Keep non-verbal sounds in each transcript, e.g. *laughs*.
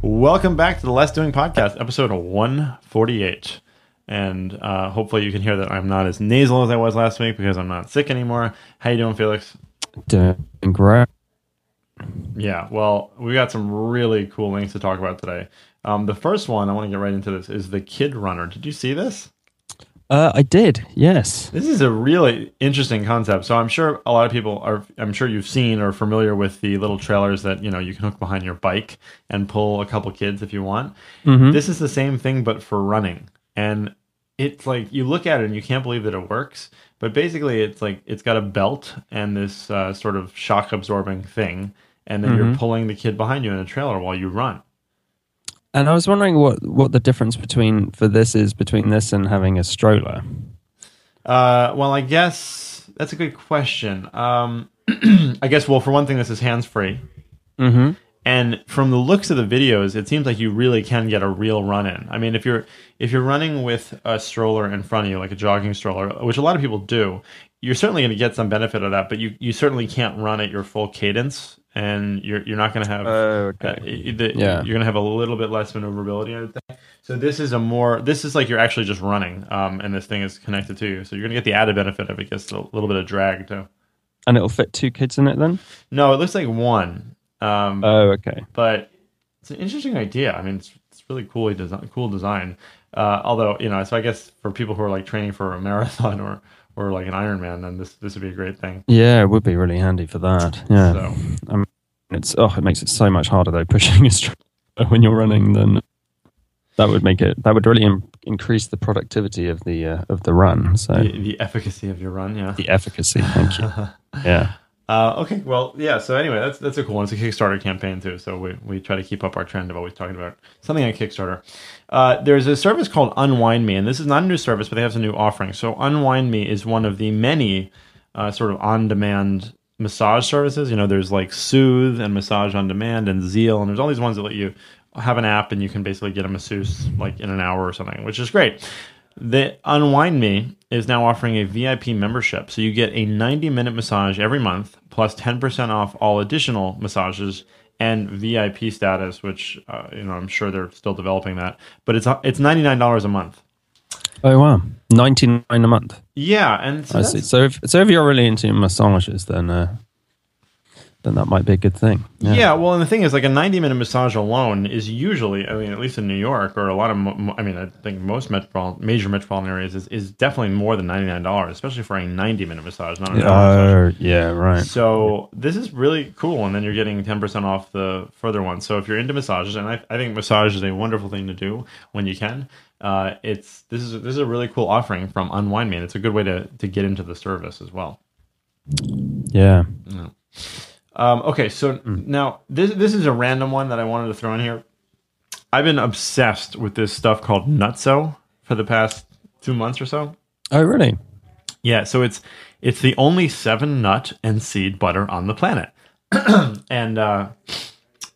Welcome back to the Less Doing Podcast, episode 148. And uh, hopefully you can hear that I'm not as nasal as I was last week because I'm not sick anymore. How you doing, Felix? Doing great. Yeah, well, we got some really cool things to talk about today. Um, the first one, I want to get right into this, is the Kid Runner. Did you see this? Uh, I did, yes. This is a really interesting concept. So I'm sure a lot of people are. I'm sure you've seen or familiar with the little trailers that you know you can hook behind your bike and pull a couple kids if you want. This is the same thing, but for running. And it's like you look at it and you can't believe that it works. But basically, it's like it's got a belt and this uh, sort of shock absorbing thing, and then you're pulling the kid behind you in a trailer while you run. And I was wondering what, what the difference between for this is between this and having a stroller. Uh, well, I guess that's a good question. Um, *clears throat* I guess, well, for one thing, this is hands free. Mm-hmm. And from the looks of the videos, it seems like you really can get a real run in. I mean, if you're if you're running with a stroller in front of you, like a jogging stroller, which a lot of people do, you're certainly going to get some benefit of that. But you, you certainly can't run at your full cadence, and you're you're not going to have Oh, okay. uh, the, Yeah. you're going to have a little bit less maneuverability. I would think. So this is a more this is like you're actually just running, um, and this thing is connected to you. So you're going to get the added benefit of it gets a little bit of drag too. And it'll fit two kids in it then? No, it looks like one. Um, Oh, okay. but it's an interesting idea. I mean, it's, it's really coolly design, cool design. Uh, although you know, so I guess for people who are like training for a marathon *laughs* or or like an Iron Man, then this this would be a great thing. Yeah, it would be really handy for that. Yeah. So I mean, it's oh, it makes it so much harder though *laughs* pushing a stroller when you're running. Then that would make it that would really Im- increase the productivity of the uh, of the run. So the, the efficacy of your run, yeah. the efficacy. Thank you. *laughs* Yeah. Uh, okay, well, yeah. So anyway, that's that's a cool one. It's a Kickstarter campaign too. So we, we try to keep up our trend of always talking about something on Kickstarter. Uh, there's a service called Unwind Me, and this is not a new service, but they have some new offerings. So Unwind Me is one of the many uh, sort of on-demand massage services. You know, there's like Soothe and Massage on Demand and Zeel, and there's all these ones that let you have an app and you can basically get a masseuse like in an hour or something, which is great. The Unwind Me is now offering a VIP membership. So you get a 90 minute massage every month, plus 10% off all additional massages and VIP status, which, uh, you know, I'm sure they're still developing that. But it's, it's $99 a month. Oh wow, ninety nine a month. Yeah. And so I see. So if so, if you're really into massages, then uh, then that might be a good thing. Yeah. well, and the thing is, like a 90 minute massage alone is usually, I mean, at least in New York or a lot of, mo- mo- I mean, I think most metropolitan, major metropolitan areas is, is definitely more than $99, especially for a 90 minute massage, not an hour massage. Yeah, right. So this is really cool, and then you're getting 10% off the further one. So if you're into massages, and I, I think massage is a wonderful thing to do when you can, uh, it's this is this is a really cool offering from Unwind Me, and it's a good way to to get into the service as well. Yeah. Um, okay, so now this this is a random one that I wanted to throw in here. I've been obsessed with this stuff called NuttZo for the past two months or so. Oh really? Yeah, so it's it's the only seven nut and seed butter on the planet, *clears throat* and uh,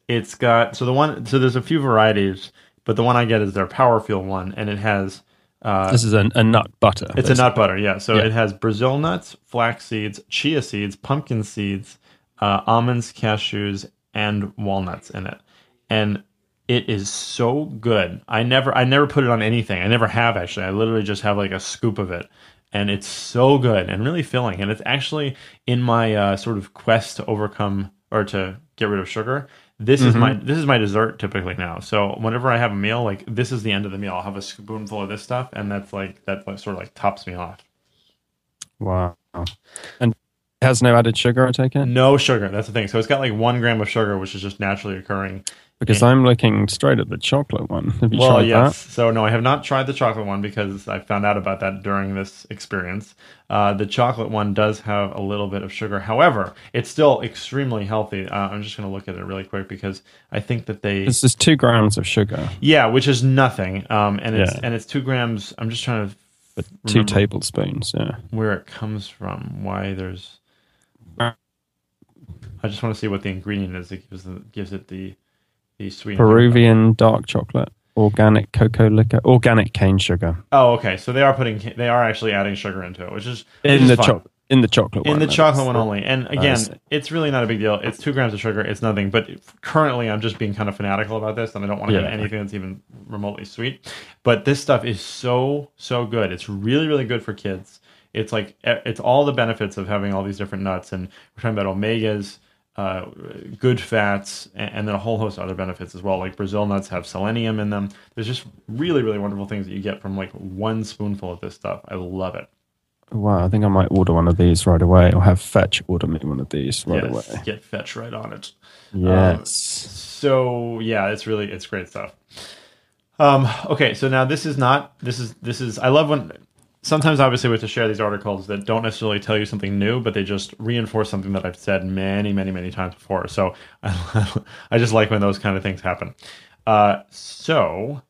it's got so the one so there's a few varieties, but the one I get is their Power Fuel one, and it has uh, This is a, a nut butter. it's a nut butter, yeah. So Yeah. it has Brazil nuts, flax seeds, chia seeds, pumpkin seeds, uh, almonds, cashews, and walnuts in it, and it is so good. I never, I never put it on anything. I never have actually. I literally just have like a scoop of it, and it's so good and really filling. And it's actually in my uh, sort of quest to overcome or to get rid of sugar. This is my this is my dessert typically now. So whenever I have a meal, like this is the end of the meal. I'll have a spoonful of this stuff, and that's like that like, sort of like tops me off. Wow. And has no added sugar, I take it? No sugar. That's the thing. So it's got like one gram of sugar, which is just naturally occurring Because I'm looking straight at the chocolate one. Have you well, tried yes. So no, I have not tried the chocolate one because I found out about that during this experience. Uh, the chocolate one does have a little bit of sugar. However, it's still extremely healthy. Uh, I'm just going to look at it really quick because I think that they that? This is two grams of sugar, yeah, which is nothing. Um, and it's Yeah. and it's two grams. I'm just trying to but two tablespoons. Yeah. where it comes from. Why there's. I just want to see what the ingredient is that gives, the, gives it the the sweet. Peruvian dark chocolate, organic cocoa liquor, organic cane sugar Oh, okay. So they are putting they are actually adding sugar into it, which is which in is the chocolate. In the chocolate in one. the chocolate one only. And again, it's really not a big deal. It's two grams of sugar. It's nothing. But currently, I'm just being kind of fanatical about this, and I don't want to Yeah. have anything that's even remotely sweet. But this stuff is so so good. It's really really good for kids. It's like it's all the benefits of having all these different nuts, and we're talking about omegas. Uh, good fats and, and then a whole host of other benefits as well. Like Brazil nuts have selenium in them. There's just really, really wonderful things that you get from like one spoonful of this stuff. I love it. Wow, I think I might order one of these right away, or have Fetch order me one of these right yes, away. get fetch right on it. Yes. so yeah it's really it's great stuff um okay so now this is not this is this is i love when sometimes obviously we have to share these articles that don't necessarily tell you something new but they just reinforce something that i've said many many many times before so *laughs* i, just like when those kind of things happen uh so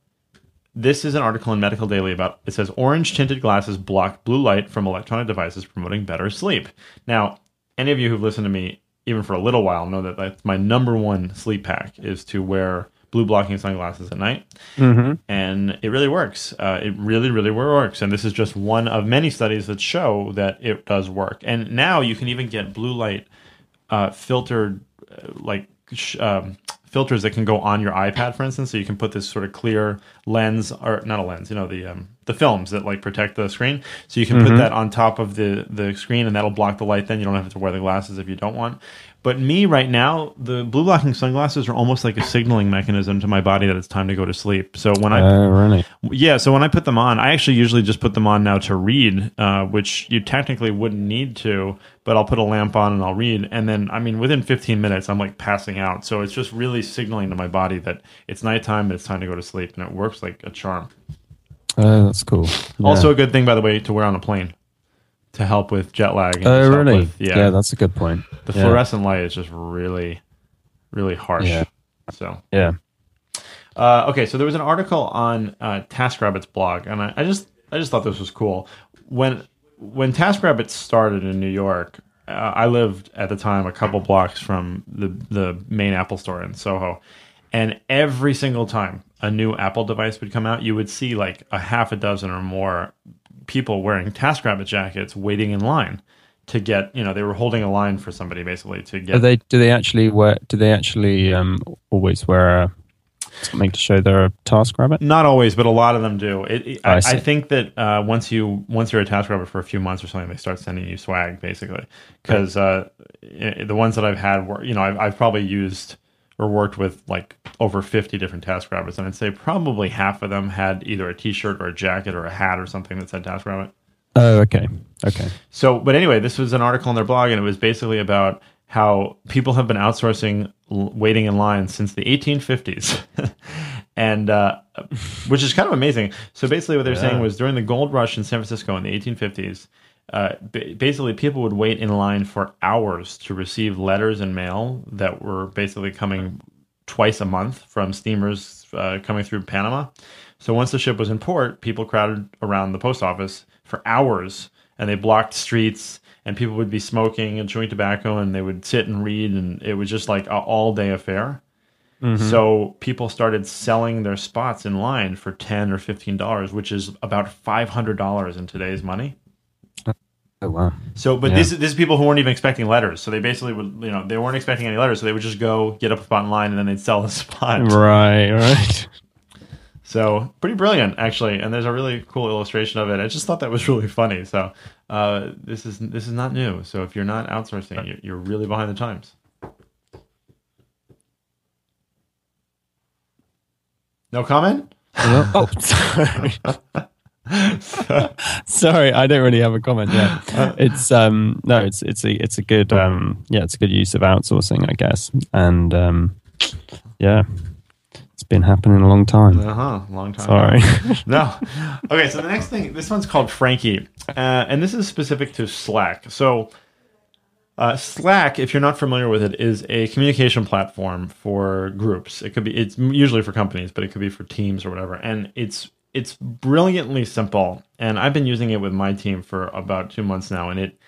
this is an article in Medical Daily about it says orange tinted glasses block blue light from electronic devices promoting better sleep. Now, any of you who've listened to me even for a little while know that that's my number one sleep pack is to wear blue blocking sunglasses at night. Mm-hmm. And it really works. Uh, it really, really works. And this is just one of many studies that show that it does work. And now you can even get blue light uh, filtered, uh, like sh- um, filters that can go on your iPad, for instance. So you can put this sort of clear lens, or not a lens, you know, the um, the films that like protect the screen. So you can put that on top of the the screen, and that'll block the light. Then you don't have to wear the glasses if you don't want. But me right now, the blue blocking sunglasses are almost like a signaling mechanism to my body that it's time to go to sleep. So when I Oh, really? yeah, so when I put them on, I actually usually just put them on now to read, uh, which you technically wouldn't need to, but I'll put a lamp on and I'll read. And then, I mean, within 15 minutes, I'm like passing out. So it's just really signaling to my body that it's nighttime, and it's time to go to sleep. And it works like a charm. Oh, that's cool. Yeah. Also, a good thing, by the way, to wear on a plane to help with jet lag. Oh, really? with- yeah. that's a good point. the yeah. fluorescent light is just really, really harsh. Yeah. So. Yeah. Uh, okay, so there was an article on uh, TaskRabbit's blog, and I, I just I just thought this was cool. When when TaskRabbit started in New York, uh, I lived at the time a couple blocks from the the main Apple store in Soho, and every single time a new Apple device would come out, you would see like a half a dozen or more people wearing TaskRabbit jackets waiting in line to get you know they were holding a line for somebody basically to get Do they do they actually wear? Do they actually um, always wear a, something to show they're a task rabbit? Not always, but a lot of them do. It, it- I, I. I think that uh, once you once you're a task rabbit for a few months or something, they start sending you swag basically. Because uh, the ones that I've had were, you know, I've, I've probably used or worked with like over 50 different task rabbits, and I'd say probably half of them had either a T-shirt or a jacket or a hat or something that said task rabbit. Oh, okay, okay. So, but anyway, this was an article on their blog, and it was basically about how people have been outsourcing waiting in line since the 1850s, *laughs* and uh, which is kind of amazing. So, basically, what they're saying was during the gold rush in San Francisco in the 1850s, uh, ba- basically people would wait in line for hours to receive letters and mail that were basically coming twice a month from steamers uh, coming through Panama. So once the ship was in port, people crowded around the post office for hours and they blocked streets and people would be smoking and chewing tobacco and they would sit and read and it was just like a all day affair. So people started selling their spots in line for 10 or 15 dollars, which is about $500 in today's money. Oh wow. So, but Yeah. this, this is people who weren't even expecting letters. So they basically would, you know, they weren't expecting any letters. So they would just go get up a spot in line and then they'd sell the *laughs* spot. Right, right. So pretty brilliant, actually. And there's a really cool illustration of it. I just thought that was really funny. So uh, this is this is not new. So if you're not outsourcing, you're, you're really behind the times. No comment. oh, *laughs* sorry. *laughs* *laughs* sorry, I don't really have a comment. Yeah, it's um no, it's it's a it's a good um yeah, it's a good use of outsourcing, I guess. And um yeah, it's been happening a long time. Uh huh. Long time. Sorry. *laughs* no. *laughs* Okay, so the next thing, this one's called Frankie, uh, and this is specific to Slack. So, uh, Slack, if you're not familiar with it, is a communication platform for groups. It could be, it's usually for companies, but it could be for teams or whatever. And it's it's brilliantly simple, and I've been using it with my team for about two months now, and it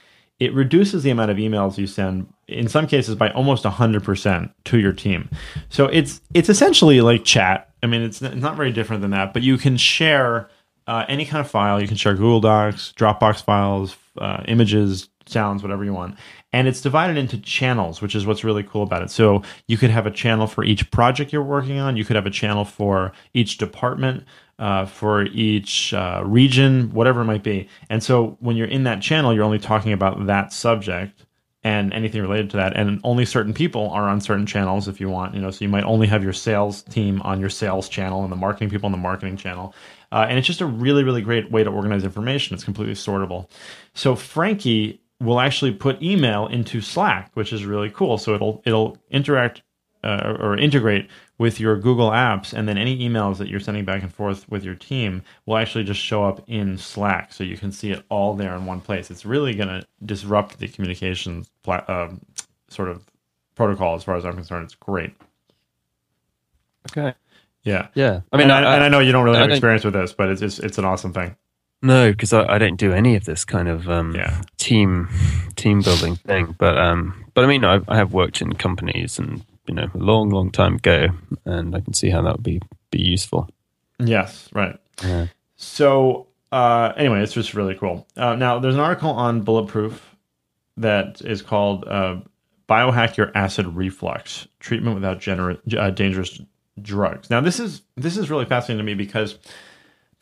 it reduces the amount of emails you send in some cases by almost 100% to your team. So it's it's essentially like chat. I mean it's, not very different than that but you can share uh, any kind of file. You can share google docs dropbox files uh, images sounds whatever you want and it's divided into channels which is what's really cool about it. So you could have a channel for each project you're working on. You could have a channel for each department uh, for each uh, region, whatever it might be. And so when you're in that channel, you're only talking about that subject and anything related to that. And only certain people are on certain channels if you want, you know, so you might only have your sales team on your sales channel and the marketing people on the marketing channel. Uh, and it's just a really, really great way to organize information. It's completely sortable. So Frankie will actually put email into Slack, which is really cool. So it'll it'll interact uh, or integrate with your Google Apps, and then any emails that you're sending back and forth with your team will actually just show up in Slack, so you can see it all there in one place. It's really going to disrupt the communications pla- uh, sort of protocol, as far as I'm concerned. It's great. Okay. Yeah, Yeah. I mean, and I, I, and I know you don't really have experience with this, but it's it's, it's an awesome thing. no, because I, I don't do any of this kind of um, Yeah. team team building thing. But um, but I mean, I, I have worked in companies and you know a long, long time ago, and I can see how that would be be useful. Yes, right. Yeah. So uh, anyway, it's just really cool. Uh, now, there's an article on Bulletproof that is called uh, "Biohack Your Acid Reflux: Treatment Without Gener- uh, Dangerous Drugs." Now, this is this is really fascinating to me because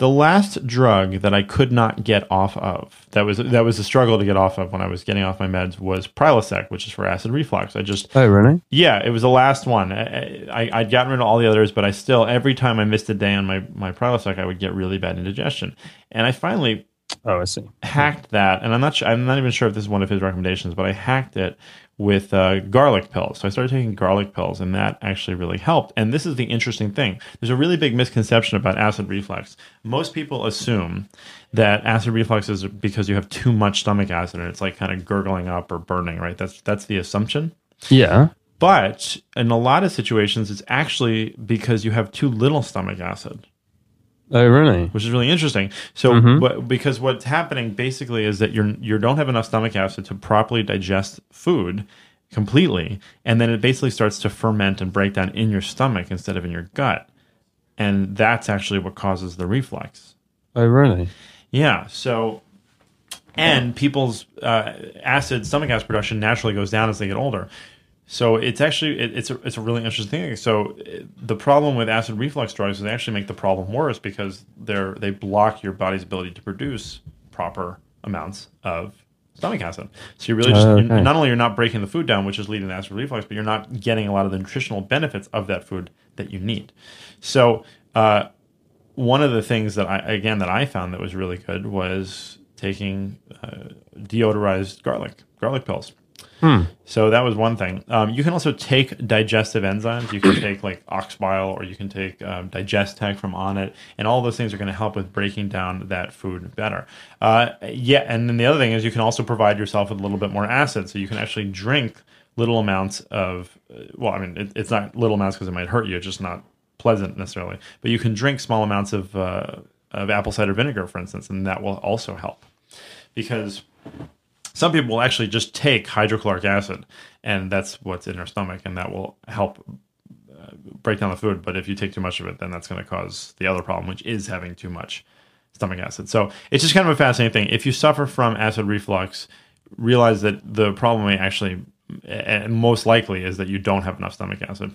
the last drug that I could not get off of that was that was a struggle to get off of when I was getting off my meds was Prilosec, which is for acid reflux. I just Oh, really? yeah, it was the last one. I, I, I'd gotten rid of all the others, but I still, every time I missed a day on my, my Prilosec, I would get really bad indigestion. And I finally Oh, I see. hacked that, and I'm not, su- I'm not even sure if this is one of his recommendations, but I hacked it with uh, garlic pills. So I started taking garlic pills, and that actually really helped. And this is the interesting thing: there's a really big misconception about acid reflux. Most people assume that acid reflux is because you have too much stomach acid, and it's like kind of gurgling up or burning. Right? That's that's the assumption. Yeah. But in a lot of situations, it's actually because you have too little stomach acid, Oh, really? which is really interesting. So, Mhm. what, because what's happening basically is that you're you don't have enough stomach acid to properly digest food completely, and then it basically starts to ferment and break down in your stomach instead of in your gut, and that's actually what causes the reflux. Oh, really? Yeah. So, and people's uh, acid stomach acid production naturally goes down as they get older. So it's actually it, it's a it's a really interesting thing. So uh, the problem with acid reflux drugs is they actually make the problem worse because they're they block your body's ability to produce proper amounts of stomach acid. So you really just Oh, you're- not only you're not breaking the food down, which is leading to acid reflux, but you're not getting a lot of the nutritional benefits of that food that you need. So uh, one of the things that I again that I found that was really good was taking uh, deodorized garlic garlic pills. Hmm. So that was one thing. Um, you can also take digestive enzymes. You can take like ox bile, or you can take um, Digestech from Onnit, and all those things are going to help with breaking down that food better. Uh, yeah, and then the other thing is you can also provide yourself with a little bit more acid, so you can actually drink little amounts of. uh, Well, I mean, it, it's not little amounts because it might hurt you. It's just not pleasant necessarily. But you can drink small amounts of uh, of apple cider vinegar, for instance, and that will also help because some people will actually just take hydrochloric acid and that's what's in their stomach and that will help uh, break down the food but if you take too much of it then that's going to cause the other problem which is having too much stomach acid so it's just kind of a fascinating thing if you suffer from acid reflux realize that the problem may actually and most likely is that you don't have enough stomach acid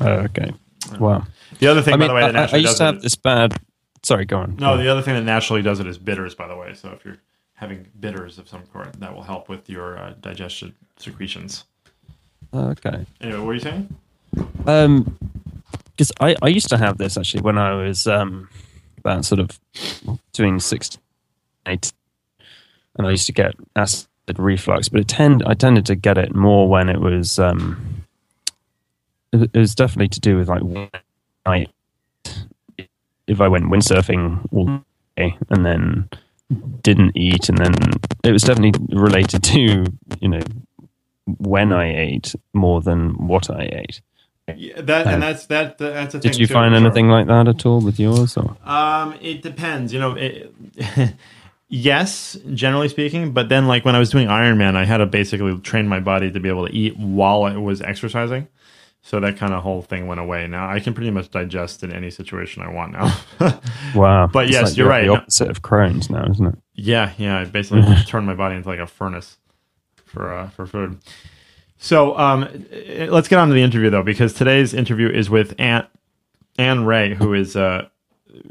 Oh, okay. Wow. the other thing I by the way that I, I naturally used does to it- this bad. Sorry, go on. No, the other thing that naturally does it is bitters, by the way. So if you're having bitters of some sort, that will help with your uh, digestion secretions. Okay. Anyway, what were you saying? Um, because I, I used to have this actually when I was um about sort of between six, eight, and I used to get acid reflux, but it tend I tended to get it more when it was um it, it was definitely to do with like I if I went windsurfing all day and then didn't eat, and then it was definitely related to you know when I ate more than what I ate. Yeah, that and that's that that's a Did you too, find for sure. anything like that at all with yours? Or? Um, it depends. You know, it, *laughs* yes, generally speaking. But then, like when I was doing Ironman, I had to basically train my body to be able to eat while I was exercising. So that kind of whole thing went away. Now I can pretty much digest in any situation I want now. *laughs* Wow. But It's yes, like you're right. The No- opposite of Crohn's now, isn't it? yeah, yeah. I basically *laughs* turned my body into like a furnace for uh, for food. So um, eh, let's get on to the interview though, because today's interview is with Aunt Ann Rae, who is uh,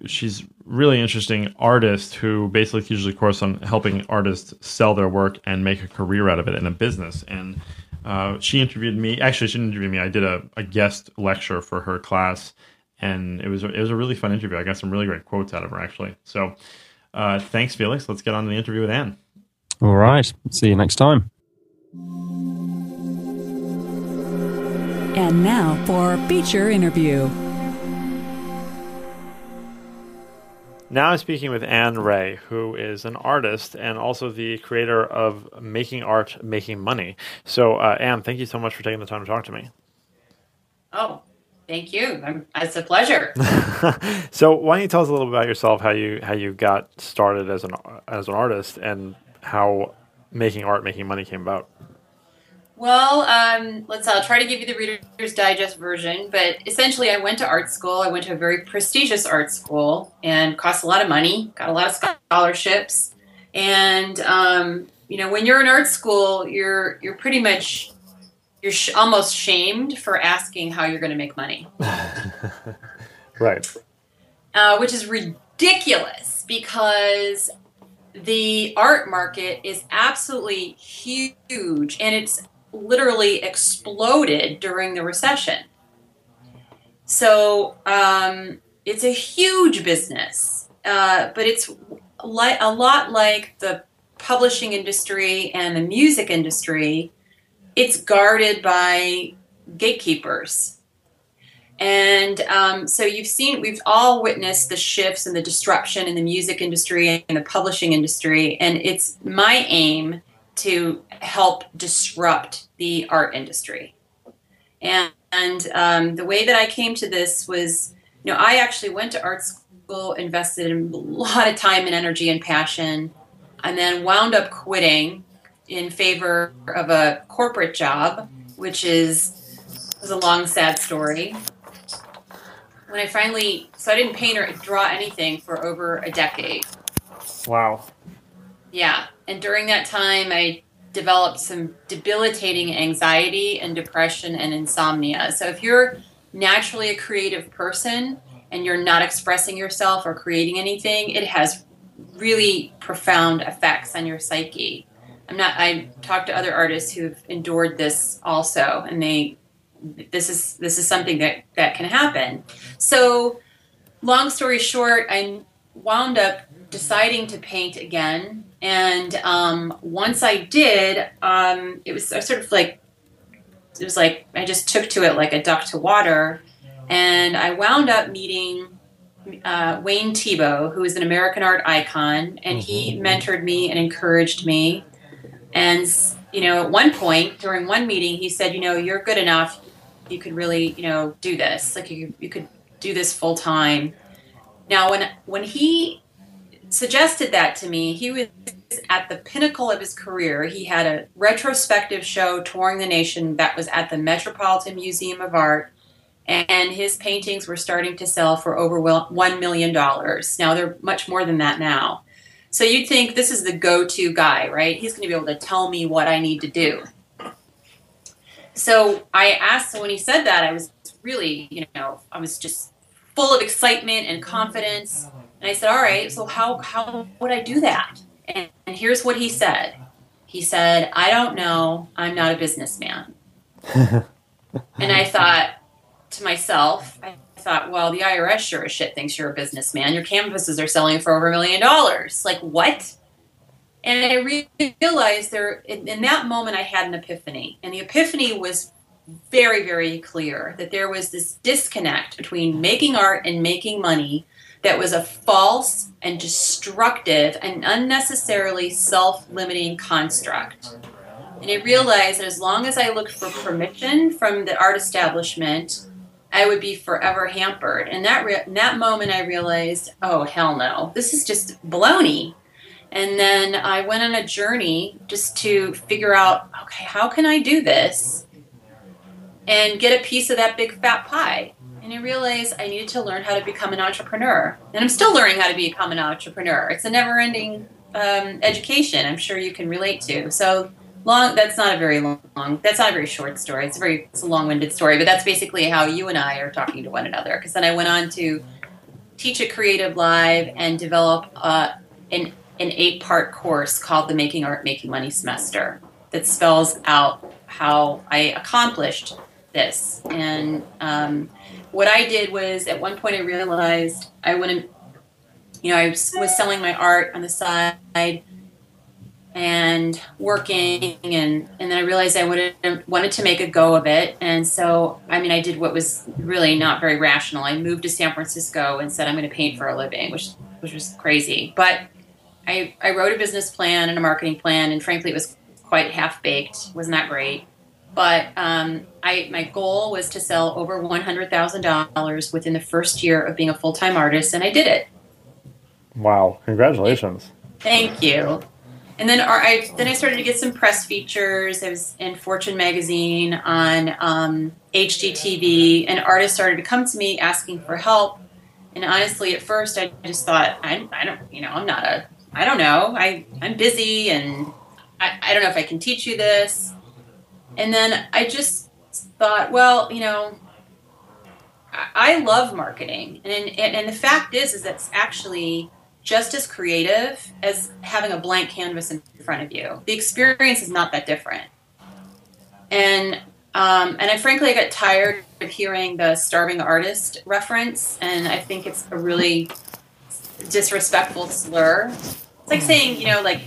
she's really interesting artist who basically teaches a course on helping artists sell their work and make a career out of it in a business. And uh, she interviewed me. Actually, she didn't interview me. I did a, a guest lecture for her class, and it was it was a really fun interview. I got some really great quotes out of her actually. So uh, thanks, Felix. Let's get on to the interview with Ann. All right. See you next time. And now for feature interview. Now I'm speaking with Ann Rae, who is an artist and also the creator of Making Art, Making Money. So, uh, Ann, thank you so much for taking the time to talk to me. Oh, thank you. I'm, it's a pleasure. *laughs* *laughs* so, why don't you tell us a little bit about yourself, how you how you got started as an as an artist, and how making art, making money came about? Well, um, let's. I'll try to give you the Reader's Digest version, but essentially, I went to art school. I went to a very prestigious art school and cost a lot of money. Got a lot of scholarships, and um, you know, when you're in art school, you're you're pretty much you're sh- almost shamed for asking how you're going to make money. *laughs* Right. uh, which is ridiculous because the art market is absolutely huge and it's literally exploded during the recession. So um, it's a huge business, uh, but it's li- a lot like the publishing industry and the music industry. It's guarded by gatekeepers. And um, so you've seen, we've all witnessed the shifts and the disruption in the music industry and the publishing industry. And it's my aim to help disrupt the art industry. And, and um, the way that I came to this was, you know, I actually went to art school, invested in a lot of time and energy and passion, and then wound up quitting in favor of a corporate job, which is was a long, sad story when I finally, so I didn't paint or draw anything for over a decade. Wow. Yeah. And during that time, I developed some debilitating anxiety and depression and insomnia. So if you're naturally a creative person and you're not expressing yourself or creating anything, it has really profound effects on your psyche. I'm not, I talked to other artists who've endured this also, and they, this is this is something that that can happen. So, long story short, I wound up deciding to paint again, and um, once I did, um, it was sort of like it was like I just took to it like a duck to water, and I wound up meeting uh, Wayne Thiebaud, who is an American art icon, and he mentored me and encouraged me. And you know, at one point during one meeting, he said, "You know, you're good enough. You could really, you know, do this. Like you, you could do this full time." Now, when when he suggested that to me, he was at the pinnacle of his career. He had a retrospective show touring the nation that was at the Metropolitan Museum of Art, and his paintings were starting to sell for over $1 million. Now, they're much more than that now. So you'd think this is the go to guy, right? He's going to be able to tell me what I need to do. So I asked, so when he said that, I was really, you know, I was just full of excitement and confidence. And I said, all right, so how, how would I do that? And, and here's what he said He said, I don't know. I'm not a businessman. *laughs* and I thought to myself, I thought, well, the IRS sure as shit thinks you're a businessman. Your canvases are selling for over a million dollars. Like, what? And I re- realized there, in, in that moment, I had an epiphany. And the epiphany was very, very clear that there was this disconnect between making art and making money that was a false and destructive and unnecessarily self limiting construct. And I realized that as long as I looked for permission from the art establishment, I would be forever hampered. And that re- that moment, I realized, oh hell no, this is just baloney. And then I went on a journey just to figure out, okay, how can I do this and get a piece of that big fat pie? And I realized I needed to learn how to become an entrepreneur. And I'm still learning how to become an entrepreneur. It's a never-ending um, education. I'm sure you can relate to. So long that's not a very long that's not a very short story it's a very it's a long-winded story but that's basically how you and i are talking to one another because then i went on to teach at CreativeLive and develop uh, an, an eight-part course called the making art making money semester that spells out how i accomplished this and um, what i did was at one point i realized i wouldn't you know i was, selling my art on the side and working and and then I realized I wanted wanted to make a go of it. And so I mean I did what was really not very rational. I moved to San Francisco and said I'm going to paint for a living which which was crazy. But I I wrote a business plan and a marketing plan and frankly it was quite half baked was not that great but um, I my goal was to sell over one hundred thousand dollars within the first year of being a full time artist and I did it wow congratulations thank you and then I then I started to get some press features. I was in Fortune magazine on um, HGTV, and artists started to come to me asking for help. And honestly, at first, I just thought, I, I don't, you know, I'm not a, I don't know, I I'm busy, and I, I don't know if I can teach you this. And then I just thought, well, you know, I, I love marketing, and, and and the fact is, is that's actually just as creative as having a blank canvas in front of you. The experience is not that different. And um, and I frankly I got tired of hearing the starving artist reference, and I think it's a really disrespectful slur. It's like saying, you know, like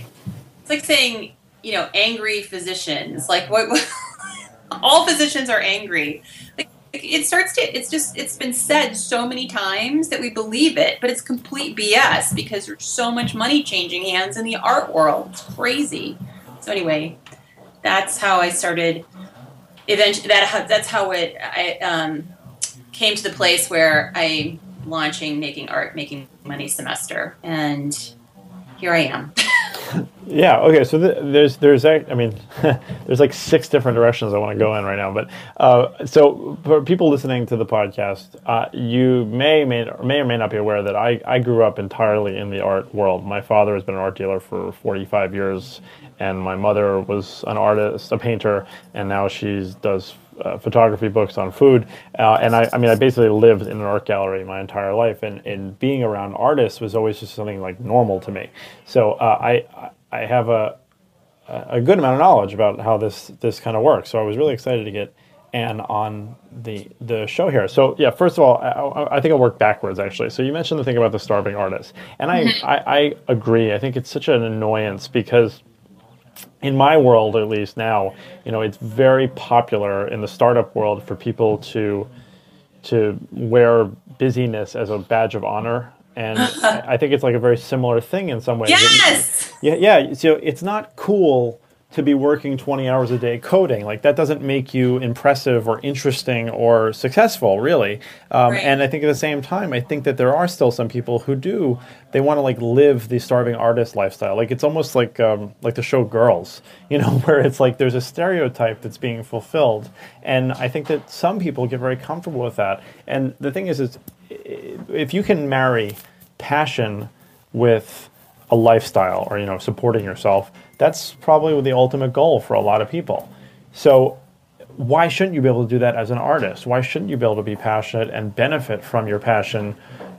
it's like saying, you know, angry physicians. Like what? what *laughs* all physicians are angry. Like it starts to it's just it's been said so many times that we believe it but it's complete bs because there's so much money changing hands in the art world it's crazy so anyway that's how i started eventually that that's how it i um, came to the place where i launching making art making money semester and here i am *laughs* *laughs* Yeah. Okay. So th- there's there's I mean *laughs* there's like six different directions I want to go in right now. But uh, so for people listening to the podcast, uh, you may may may or may not be aware that I I grew up entirely in the art world. My father has been an art dealer for 45 years, and my mother was an artist, a painter, and now she does uh, photography books on food. Uh, and I, I mean, I basically lived in an art gallery my entire life, and, and being around artists was always just something like normal to me. So uh, I, I have a a good amount of knowledge about how this this kind of works. So I was really excited to get Ann on the the show here. So yeah, first of all, I, I think I'll work backwards actually. So you mentioned the thing about the starving artist, and I, mm-hmm. I, I agree. I think it's such an annoyance because in my world, at least now, you know, it's very popular in the startup world for people to to wear busyness as a badge of honor and *laughs* I think it's like a very similar thing in some ways. Yes. Yeah, yeah. So it's not cool to be working 20 hours a day coding. Like that doesn't make you impressive or interesting or successful, really. Um, right. And I think at the same time, I think that there are still some people who do. They want to like live the starving artist lifestyle. Like it's almost like um, like the show Girls, you know, *laughs* where it's like there's a stereotype that's being fulfilled. And I think that some people get very comfortable with that. And the thing is, is if you can marry passion with a lifestyle or you know supporting yourself that's probably the ultimate goal for a lot of people so why shouldn't you be able to do that as an artist why shouldn't you be able to be passionate and benefit from your passion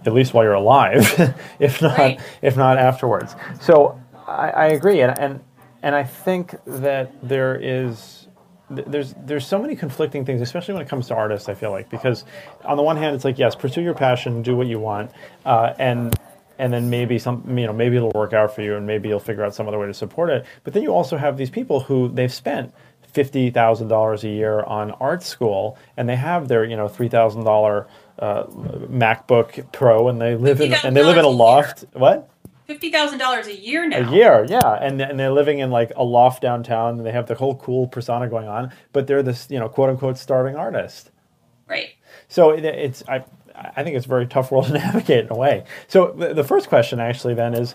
at least while you're alive *laughs* if not right. if not afterwards so I, I agree and, and and i think that there is there's there's so many conflicting things, especially when it comes to artists. I feel like because on the one hand, it's like yes, pursue your passion, do what you want, uh, and and then maybe some you know maybe it'll work out for you, and maybe you'll figure out some other way to support it. But then you also have these people who they've spent fifty thousand dollars a year on art school, and they have their you know three thousand dollar uh, MacBook Pro, and they live in and they live in a $50,000 a loft. What? Fifty thousand dollars a year now. A year, yeah, and and they're living in like a loft downtown, and they have the whole cool persona going on, but they're this you know quote unquote starving artist. Right. So it, it's I I think it's a very tough world to *laughs* navigate in a way. So the, first question actually then is,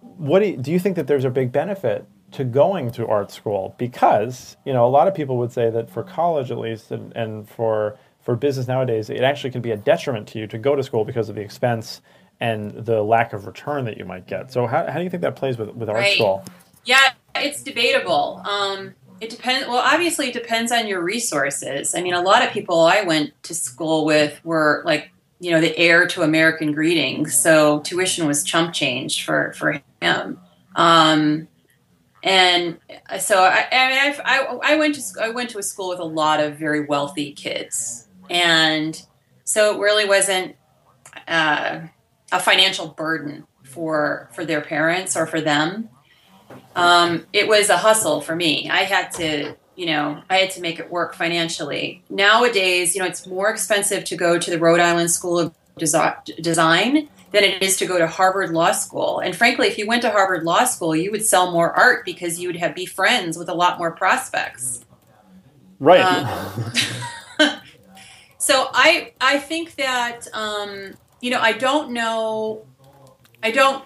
what do you, do you think that there's a big benefit to going to art school? Because you know a lot of people would say that for college at least, and, and for for business nowadays, it actually can be a detriment to you to go to school because of the expense and the lack of return that you might get. So how, how do you think that plays with with art Right. school? Yeah, it's debatable. Um, it depends. Well, obviously, it depends on your resources. I mean, a lot of people I went to school with were like, you know, the heir to American greetings, so tuition was chump change for for him. Um, and so I, I, I, I went to I went to a school with a lot of very wealthy kids, and so it really wasn't uh, a financial burden for for their parents or for them um, it was a hustle for me. I had to, you know, I had to make it work financially. Nowadays, you know, it's more expensive to go to the Rhode Island School of Desi- Design than it is to go to Harvard Law School. And frankly, if you went to Harvard Law School, you would sell more art because you would have be friends with a lot more prospects. Right. Um, *laughs* so I I think that um, you know I don't know I don't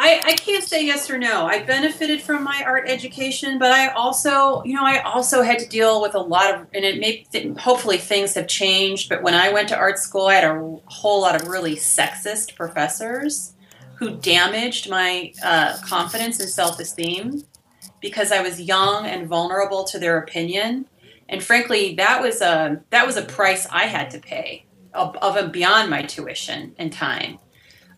I, I can't say yes or no. I benefited from my art education, but I also you know I also had to deal with a lot of and it may hopefully things have changed. But when I went to art school, I had a whole lot of really sexist professors who damaged my uh, confidence and self esteem because I was young and vulnerable to their opinion and frankly that was a that was a price i had to pay of, of and beyond my tuition and time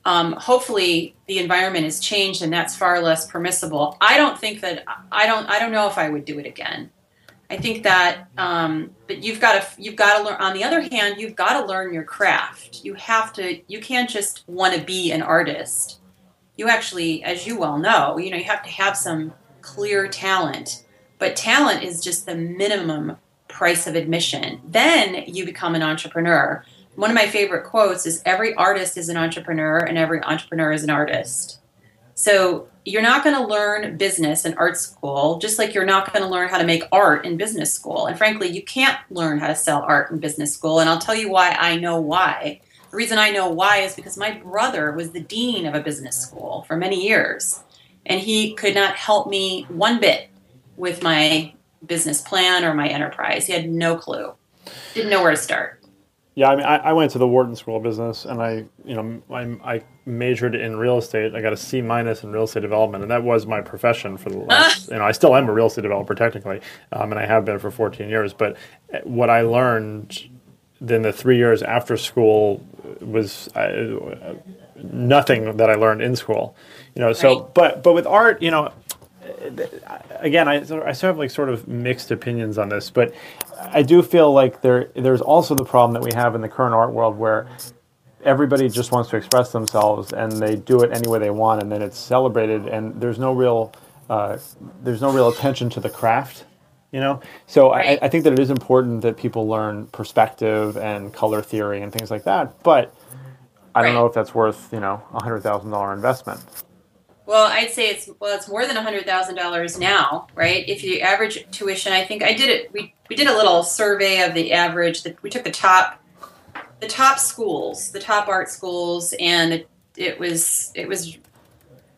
um, hopefully the environment has changed and that's far less permissible i don't think that i don't i don't know if i would do it again i think that um, but you've got to you've got to learn on the other hand you've got to learn your craft you have to you can't just want to be an artist you actually as you well know you know you have to have some clear talent but talent is just the minimum price of admission. Then you become an entrepreneur. One of my favorite quotes is every artist is an entrepreneur and every entrepreneur is an artist. So you're not going to learn business in art school, just like you're not going to learn how to make art in business school. And frankly, you can't learn how to sell art in business school. And I'll tell you why I know why. The reason I know why is because my brother was the dean of a business school for many years. And he could not help me one bit with my business plan or my enterprise. He had no clue, didn't know where to start. Yeah, I mean, I, I went to the Wharton School of Business, and I, you know, I, I majored in real estate. I got a C minus in real estate development, and that was my profession for the *laughs* last. you know, I still am a real estate developer technically, um, and I have been for 14 years. But uh, what I learned then the three years after school was uh, nothing that I learned in school. You know, so Right. but but with art, you know, again, I, I still have like sort of mixed opinions on this, but I do feel like there there's also the problem that we have in the current art world where everybody just wants to express themselves and they do it any way they want, and then it's celebrated, and there's no real uh, there's no real attention to the craft. You know, so Right. I, I think that it is important that people learn perspective and color theory and things like that. But I don't know if that's worth you know a hundred thousand dollar investment. Well, I'd say it's well, it's more than hundred thousand dollars now, right? If you average tuition, I think I did it. We we did a little survey of the average. That we took the top, the top schools, the top art schools, and it, it was it was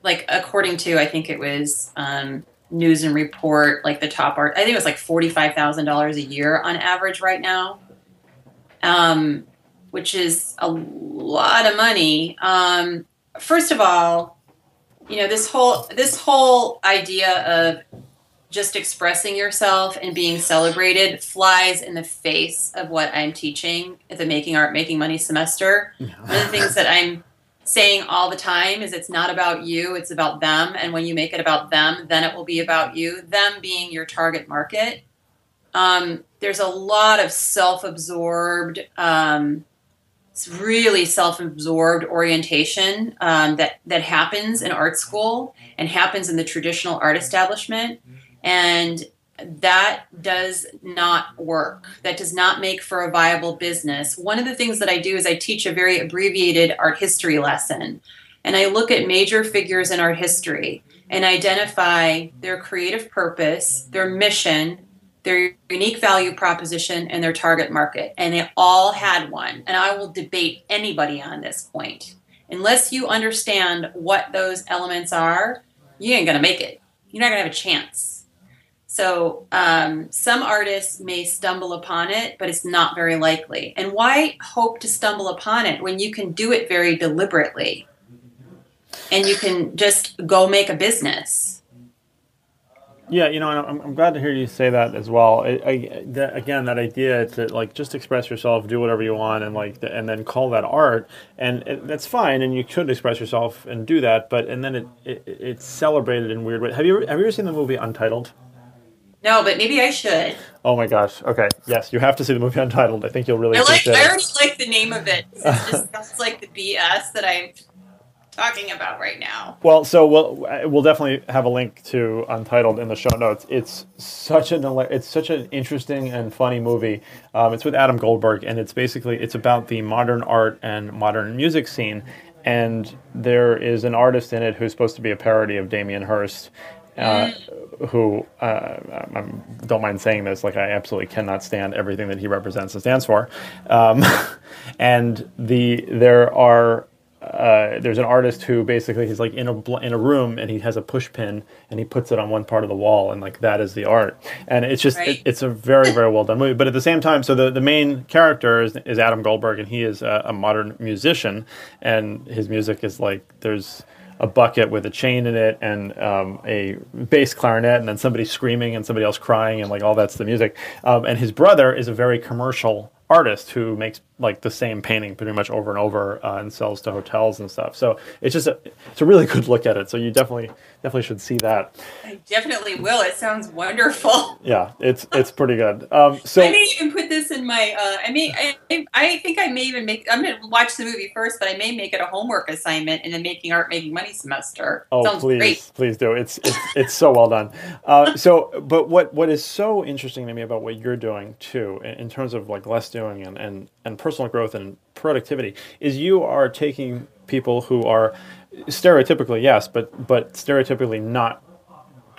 like according to I think it was um, News and Report, like the top art. I think it was like forty five thousand dollars a year on average right now, um, which is a lot of money. Um, first of all you know this whole this whole idea of just expressing yourself and being celebrated flies in the face of what I'm teaching at the Making Art Making Money semester. One of the things that I'm saying all the time is it's not about you, it's about them. And when you make it about them, then it will be about you, them being your target market. Um, there's a lot of self absorbed, um, really self-absorbed orientation um, that that happens in art school and happens in the traditional art establishment and that does not work. That does not make for a viable business. One of the things that I do is I teach a very abbreviated art history lesson. And I look at major figures in art history and identify their creative purpose, their mission, their unique value proposition, and their target market. And they all had one. And I will debate anybody on this point. Unless you understand what those elements are, you ain't going to make it. You're not going to have a chance. So um, some artists may stumble upon it, but it's not very likely. And why hope to stumble upon it when you can do it very deliberately? and you can just go make a business. Yeah, you know, and I'm, I'm glad to hear you say that as well. I, I, that, again, that idea to like just express yourself, do whatever you want, and like, and then call that art, and it, that's fine, and you should express yourself and do that. But and then it, it it's celebrated in weird ways. Have you ever, have you ever seen the movie Untitled? No, but maybe I should. Oh my gosh. Okay. Yes, you have to see the movie Untitled. I think you'll really I like. appreciate I it. I already like the name of it. It just sounds like the BS that I'm talking about right now. Well, so we'll we'll definitely have a link to Untitled in the show notes. It's such an it's such an interesting and funny movie. Um, it's with Adam Goldberg, and it's basically it's about the modern art and modern music scene. And there is an artist in it who's supposed to be a parody of Damien Hirst. Uh, who uh, I don't mind saying this, like I absolutely cannot stand everything that he represents and stands for, um, *laughs* and the there are uh, there's an artist who basically he's like in a bl- in a room and he has a push pin and he puts it on one part of the wall and like that is the art. And it's just Right. it, it's a very very well done movie. But at the same time so the, the main character is, is Adam Goldberg and he is a, a modern musician and his music is like there's a bucket with a chain in it and um, a bass clarinet and then somebody screaming and somebody else crying and like all that's the music. Um, and his brother is a very commercial artist who makes like the same painting pretty much over and over uh, and sells to hotels and stuff. So it's just a, it's a really good look at it. So you definitely definitely should see that I definitely will. It sounds wonderful. *laughs* yeah it's it's pretty good um, so I may even put this in my. Uh, I may. I, I think I may even make. I'm going to watch the movie first, but I may make it a homework assignment in the Making Art Making Money semester. Oh, Sounds please, great. please do. It's it's, it's so well done. Uh, so, but what what is so interesting to me about what you're doing too, in, in terms of like less doing and, and and personal growth and productivity, is you are taking people who are stereotypically yes, but but stereotypically not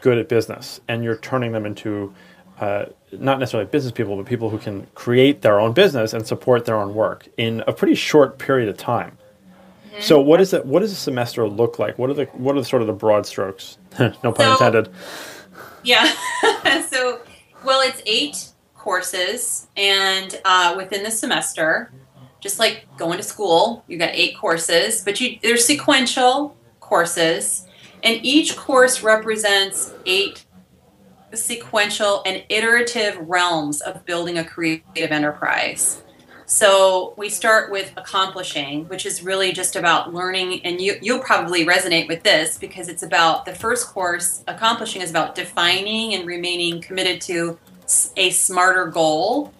good at business, and you're turning them into uh, not necessarily business people, but people who can create their own business and support their own work in a pretty short period of time. So what is it? What does a semester look like? What are the what are the sort of the broad strokes? *laughs* no pun So- intended. Yeah. *laughs* so, well, it's eight courses, and uh, within the semester, just like going to school, you got eight courses, but you they're sequential courses, and each course represents eight sequential and iterative realms of building a creative enterprise. So we start with accomplishing, which is really just about learning, and you, you'll probably resonate with this because it's about the first course. Accomplishing is about defining and remaining committed to a smarter goal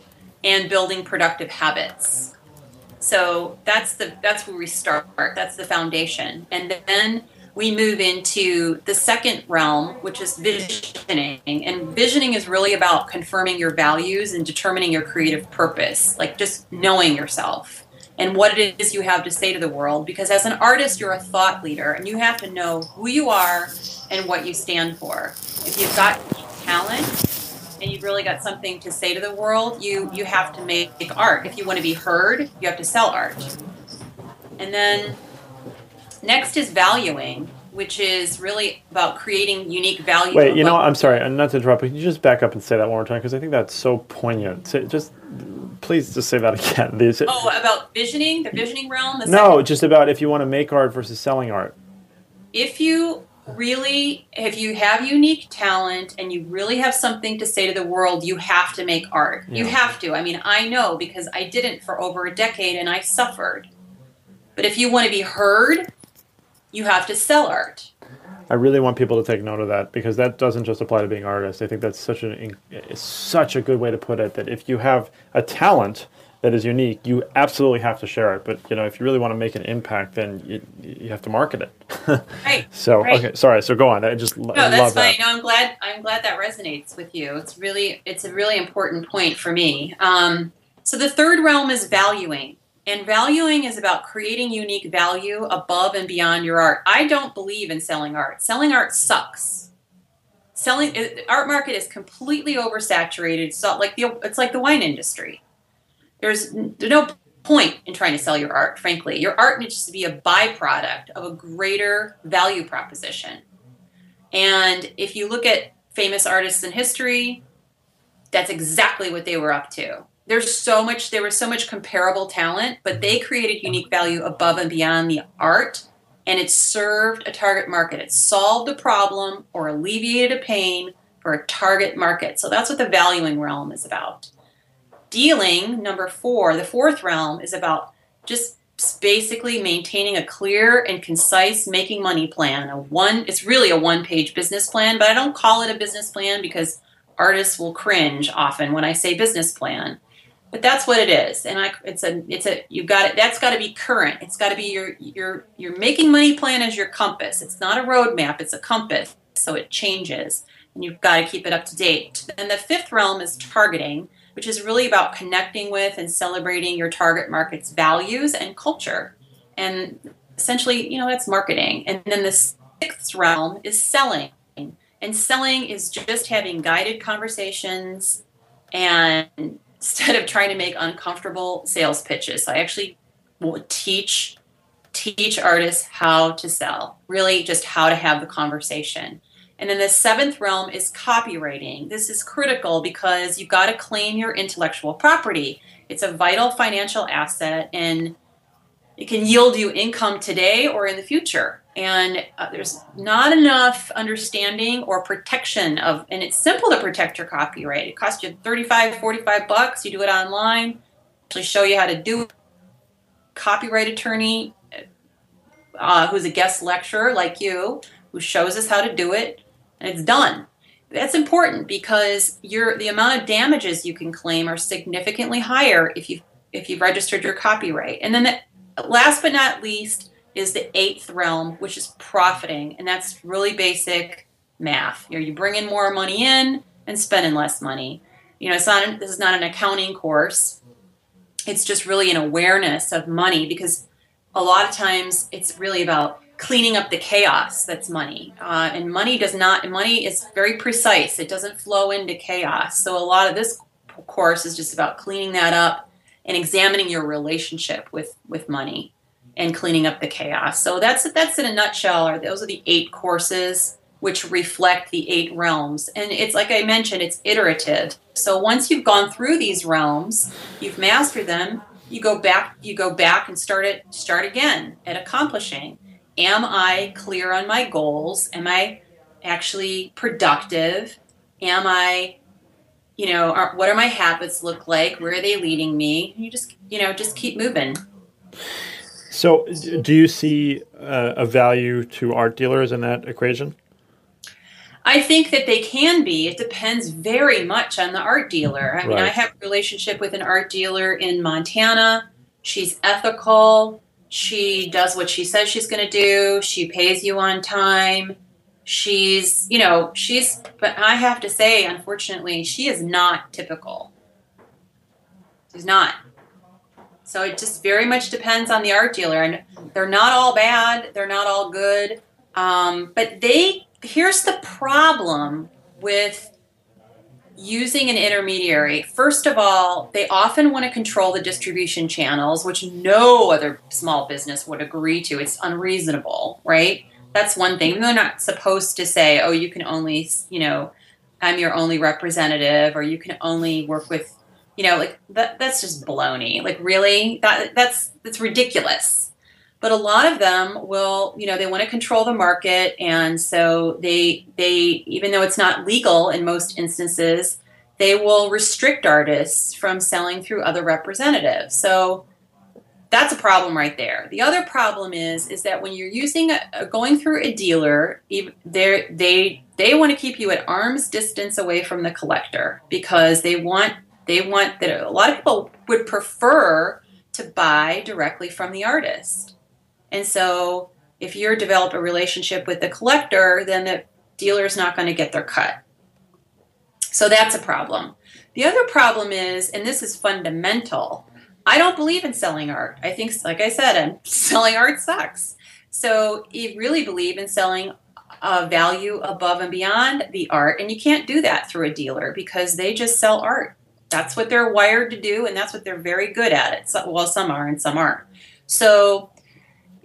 and building productive habits. So that's the that's where we start. That's the foundation, and then we move into the second realm, which is visioning. And visioning is really about confirming your values and determining your creative purpose, like just knowing yourself and what it is you have to say to the world. Because as an artist, you're a thought leader, and you have to know who you are and what you stand for. If you've got talent and you've really got something to say to the world, you you have to make art. If you want to be heard, you have to sell art. And then next is valuing, which is really about creating unique value. Wait, you know, what? I'm sorry, uh, not to interrupt, but can you just back up and say that one more time because I think that's so poignant. Just please just say that *laughs* again. These- Oh, about visioning, the visioning realm. The no, second- just about if you want to make art versus selling art. if you really, if you have unique talent and you really have something to say to the world, you have to make art. You have to. I mean, I know because I didn't for over a decade and I suffered. But if you want to be heard, you have to sell art. I really want people to take note of that because that doesn't just apply to being artists. I think that's such an such a good way to put it. That if you have a talent that is unique, you absolutely have to share it. But you know, if you really want to make an impact, then you, you have to market it. *laughs* Right. so Right. okay, sorry. So go on. I just No, I that's love fine. that. No, I'm glad. I'm glad that resonates with you. It's really, it's a really important point for me. Um, so the third realm is valuing, and valuing is about creating unique value above and beyond your art. I don't believe in selling art. Selling art sucks. Selling the art market is completely oversaturated. It's like the it's like the wine industry. There's no point in trying to sell your art. Frankly, your art needs to be a byproduct of a greater value proposition. And if you look at famous artists in history, that's exactly what they were up to. There's so much, there was so much comparable talent, but they created unique value above and beyond the art, and it served a target market. It solved a problem or alleviated a pain for a target market. So that's what the valuing realm is about. Dealing, number four, the fourth realm is about just basically maintaining a clear and concise making money plan. A one, it's really a one-page business plan, but I don't call it a business plan because artists will cringe often when I say business plan. But that's what it is, and I, it's a, it's a, you've got it. That's got to be current. It's got to be your, your, your making money plan is your compass. It's not a roadmap. It's a compass, so it changes, and you've got to keep it up to date. And the fifth realm is targeting, which is really about connecting with and celebrating your target market's values and culture. And essentially, you know, that's marketing. And then the sixth realm is selling. And selling is just having guided conversations and instead of trying to make uncomfortable sales pitches. So I actually will teach teach artists how to sell, really just how to have the conversation. And then the seventh realm is copyrighting. This is critical because you've got to claim your intellectual property. It's a vital financial asset and it can yield you income today or in the future. And uh, there's not enough understanding or protection of, and it's simple to protect your copyright. It costs you 35, 45 bucks. You do it online, actually show you how to do it. Copyright attorney uh, who's a guest lecturer like you, who shows us how to do it, and it's done. That's important because your the amount of damages you can claim are significantly higher if you if you've registered your copyright. And then the, last but not least is the eighth realm, which is profiting, and that's really basic math. You know, you bring in more money in and spending less money. You know, it's not this is not an accounting course. It's just really an awareness of money because a lot of times it's really about cleaning up the chaos that's money. Uh, and money does not money is very precise. It doesn't flow into chaos. So a lot of this course is just about cleaning that up and examining your relationship with with money and cleaning up the chaos. So that's that's in a nutshell or those are the eight courses which reflect the eight realms. And it's like i mentioned it's iterative. So once you've gone through these realms you've mastered them you go back you go back and start it start again at accomplishing am i clear on my goals am i actually productive am i you know are, what are my habits look like where are they leading me you just you know just keep moving So, do you see uh, a value to art dealers in that equation? I think that they can be. It depends very much on the art dealer. I mean, I have a relationship with an art dealer in Montana. She's ethical. She does what she says she's going to do. She pays you on time. She's, you know, she's, but I have to say, unfortunately, she is not typical. She's not. So it just very much depends on the art dealer. And they're not all bad, they're not all good. Um, but they here's the problem with using an intermediary. First of all, they often want to control the distribution channels, which no other small business would agree to. It's unreasonable, right? That's one thing. They're not supposed to say, "Oh, you can only, you know, I'm your only representative," or "You can only work with," you know, like that. That's just baloney. Like, really, that that's that's ridiculous but a lot of them will you know they want to control the market and so they they even though it's not legal in most instances they will restrict artists from selling through other representatives so that's a problem right there the other problem is is that when you're using a, going through a dealer they're- they they want to keep you at arm's distance away from the collector because they want they want that a lot of people would prefer to buy directly from the artist. And so if you develop a relationship with the collector, then the dealer is not going to get their cut. So that's a problem. The other problem is, and this is fundamental, I don't believe in selling art. I think, like I said, *laughs* selling art sucks. So you really believe in selling uh, value above and beyond the art, and you can't do that through a dealer because they just sell art. That's what they're wired to do, and that's what they're very good at. It. So, well, some are and some aren't. So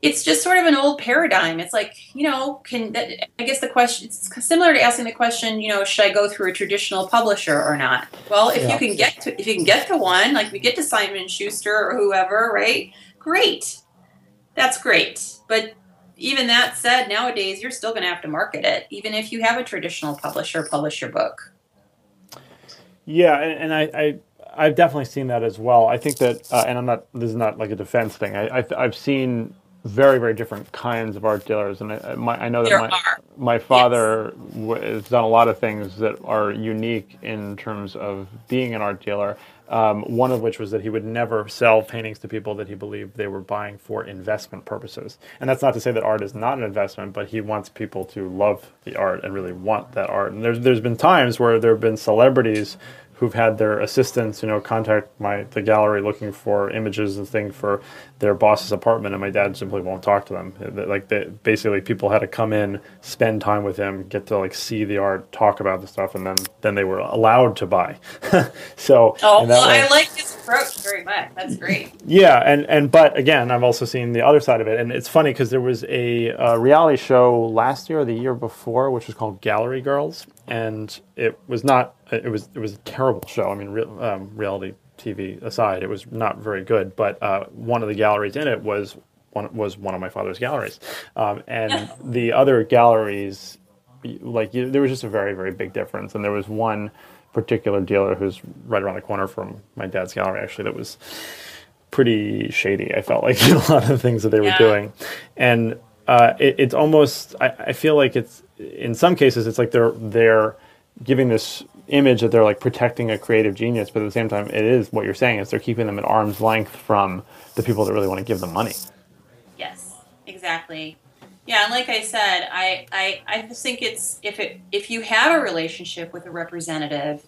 it's just sort of an old paradigm. It's like, you know, can that, I guess the question it's similar to asking the question, you know, should I go through a traditional publisher or not? Well, if Yeah. you can get to if you can get to one, like we get to Simon Schuster or whoever, right? Great. That's great. But even that said, nowadays you're still going to have to market it, even if you have a traditional publisher publish your book. Yeah, and, and I, I I've definitely seen that as well. I think that, uh, and I'm not. This is not like a defense thing. I, I I've seen very very different kinds of art dealers, and I, my, I know that There my are. my father w- has done a lot of things that are unique in terms of being an art dealer. Um, one of which was that he would never sell paintings to people that he believed they were buying for investment purposes. And that's not to say that art is not an investment, but he wants people to love the art and really want that art. And there's there's been times where there have been celebrities who've had their assistants, you know, contact my the gallery looking for images and things for their boss's apartment, and my dad simply won't talk to them. Like they, basically, people had to come in, spend time with him, get to like see the art, talk about the stuff, and then then they were allowed to buy. *laughs* so Oh, well, way- I like this approach very much. That's great. yeah, and and but again, I've also seen the other side of it, and it's funny because there was a, uh reality show last year or the year before, which was called Gallery Girls, and it was not. It was it was a terrible show. I mean, re, um, reality TV aside, it was not very good. But uh, one of the galleries in it was one was one of my father's galleries, um, and the other galleries, like you, there was just a very very big difference, and there was one particular dealer who's right around the corner from my dad's gallery actually that was pretty shady. I felt like *laughs* in a lot of the things that they were doing, and uh, it, it's almost. I, I feel like it's in some cases it's like they're they're giving this image that they're like protecting a creative genius, but at the same time, it is what you're saying is they're keeping them at arm's length from the people that really want to give them money. Yes, exactly. Yeah, and like I said, I, I I just think it's if it if you have a relationship with a representative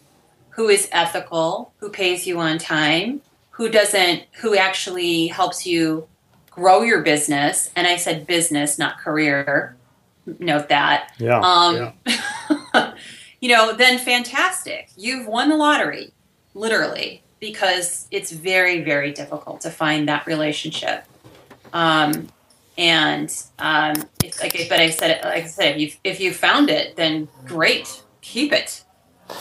who is ethical, who pays you on time, who doesn't who actually helps you grow your business, and I said business, not career. Note that. Yeah. Um, yeah. *laughs* you know, then fantastic. You've won the lottery, literally, because it's very, very difficult to find that relationship. Um, and um, it's like, but I said, it, like I said, if you if you found it, then great, keep it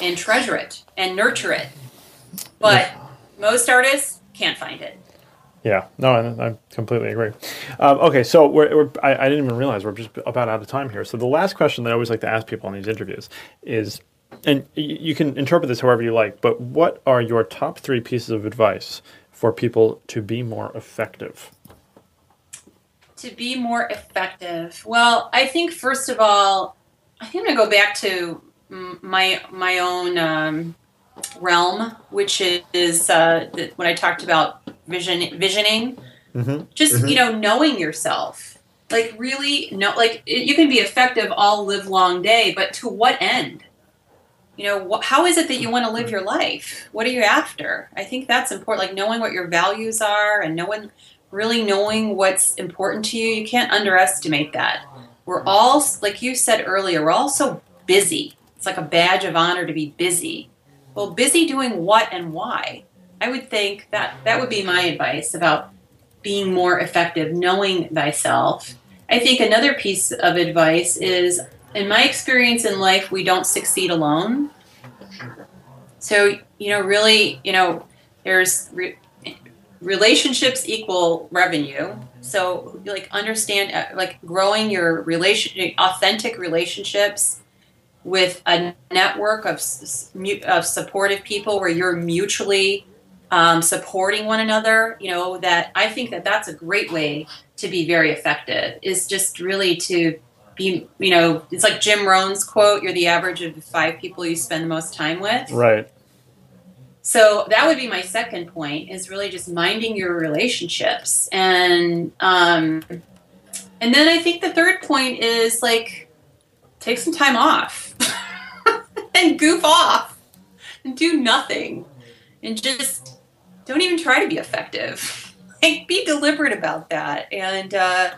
and treasure it and nurture it. But most artists can't find it. Yeah, no, I, I completely agree. Um, okay, so we're, we're I, I didn't even realize we're just about out of time here. So the last question that I always like to ask people in these interviews is, and you can interpret this however you like, but what are your top three pieces of advice for people to be more effective? to be more effective well i think first of all i think i'm going to go back to my my own um, realm which is uh, the, when i talked about vision visioning. Mm-hmm. just you know knowing yourself. Like really know like it, you can be effective all live long day but to what end? You know wh- how is it that you want to live your life? What are you after? I think that's important like knowing what your values are and knowing really knowing what's important to you you can't underestimate that. We're all like you said earlier we're all so busy it's like a badge of honor to be busy. Well busy doing what and why? I would think that that would be my advice about being more effective knowing thyself. I think another piece of advice is in my experience in life we don't succeed alone. So you know really you know there's re- relationships equal revenue. So like understand uh, like growing your relation authentic relationships with a network of of supportive people where you're mutually um, supporting one another you know that i think that that's a great way to be very effective is just really to be you know it's like jim rohn's quote you're the average of the five people you spend the most time with Right. so that would be my second point is really just minding your relationships and um, and then i think the third point is like take some time off *laughs* and goof off and do nothing. And just don't even try to be effective. *laughs* Like be deliberate about that. And uh,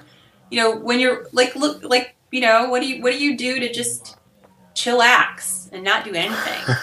you know when you're like look like you know what do you what do you do to just chillax and not do anything?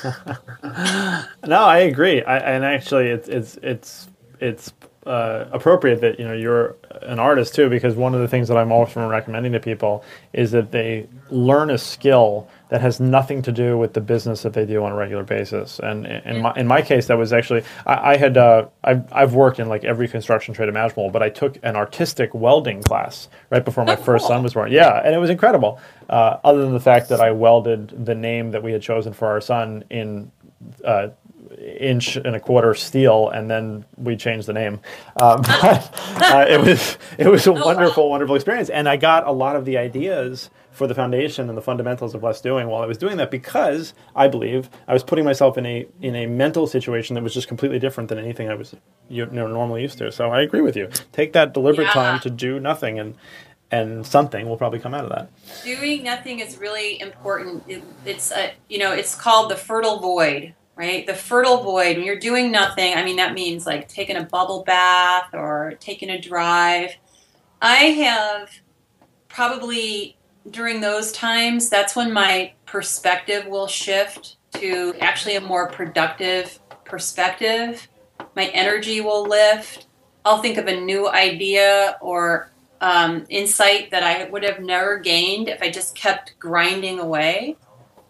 *laughs* No, I agree. I, and actually, it's it's it's it's uh, appropriate that you know you're an artist too, because one of the things that I'm often recommending to people is that they learn a skill that has nothing to do with the business that they do on a regular basis. And in my in my case, that was actually I, I had uh, I've I've worked in like every construction trade imaginable, but I took an artistic welding class right before my Oh, *laughs* first cool. son was born. Yeah, and it was incredible. Uh, other than the fact that I welded the name that we had chosen for our son in uh, inch and a quarter steel, and then we changed the name. Um, *laughs* but uh, it was it was a wonderful, wonderful experience, and I got a lot of the ideas for the foundation and the fundamentals of less doing while I was doing that because I believe I was putting myself in a in a mental situation that was just completely different than anything I was you know normally used to. So I agree with you. Take that deliberate Yeah. time to do nothing and. And something will probably come out of that. doing nothing is really important. It, it's a, you know, it's called the fertile void, right? The fertile void. When you're doing nothing, I mean that means like taking a bubble bath or taking a drive. I have probably during those times, that's when my perspective will shift to actually a more productive perspective. My energy will lift. I'll think of a new idea or um, insight that I would have never gained if I just kept grinding away.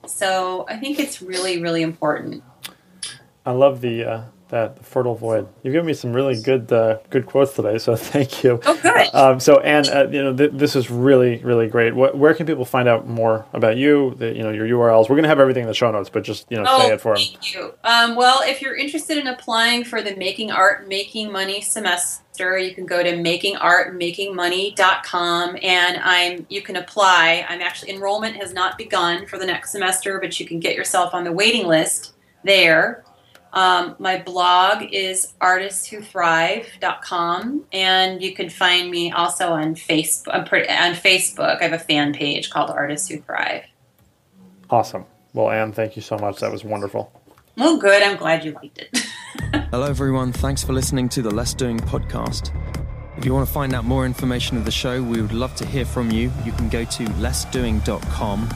So I think it's really, really important. I love the uh, that the fertile void. You've given me some really good uh, good quotes today, so *laughs* thank you. Oh, good. Um, so, Ann, uh, you know, th- this is really, really great. What, where can people find out more about you? The, you know, your URLs. We're going to have everything in the show notes, but just you know, say it for them. Oh, thank you. Um, well, if you're interested in applying for the Making Art, Making Money semester, you can go to makingartmakingmoney.com and I'm you can apply. I'm actually enrollment has not begun for the next semester, but you can get yourself on the waiting list there. Um, my blog is artistswhothrive.com and you can find me also on Facebook. I'm pretty, on Facebook, I have a fan page called Artists Who Thrive. Awesome. Well, Ann, thank you so much. That was wonderful. Well, good. I'm glad you liked it. *laughs* Hello, everyone. Thanks for listening to the Less Doing podcast. If you want to find out more information of the show, we would love to hear from you. You can go to lessdoing.com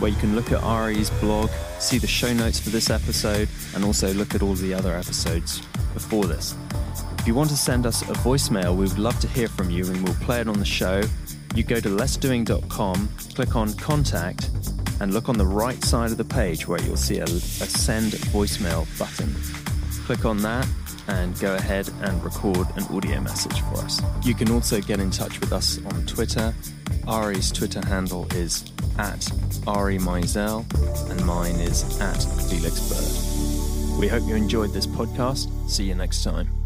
where you can look at Ari's blog, see the show notes for this episode, and also look at all the other episodes before this. If you want to send us a voicemail, we would love to hear from you and we'll play it on the show. You go to lessdoing.com, click on contact, and look on the right side of the page where you'll see a, a send voicemail button. Click on that and go ahead and record an audio message for us. You can also get in touch with us on Twitter. Ari's Twitter handle is at Ari Meisel and mine is at Felix Bird. We hope you enjoyed this podcast. See you next time.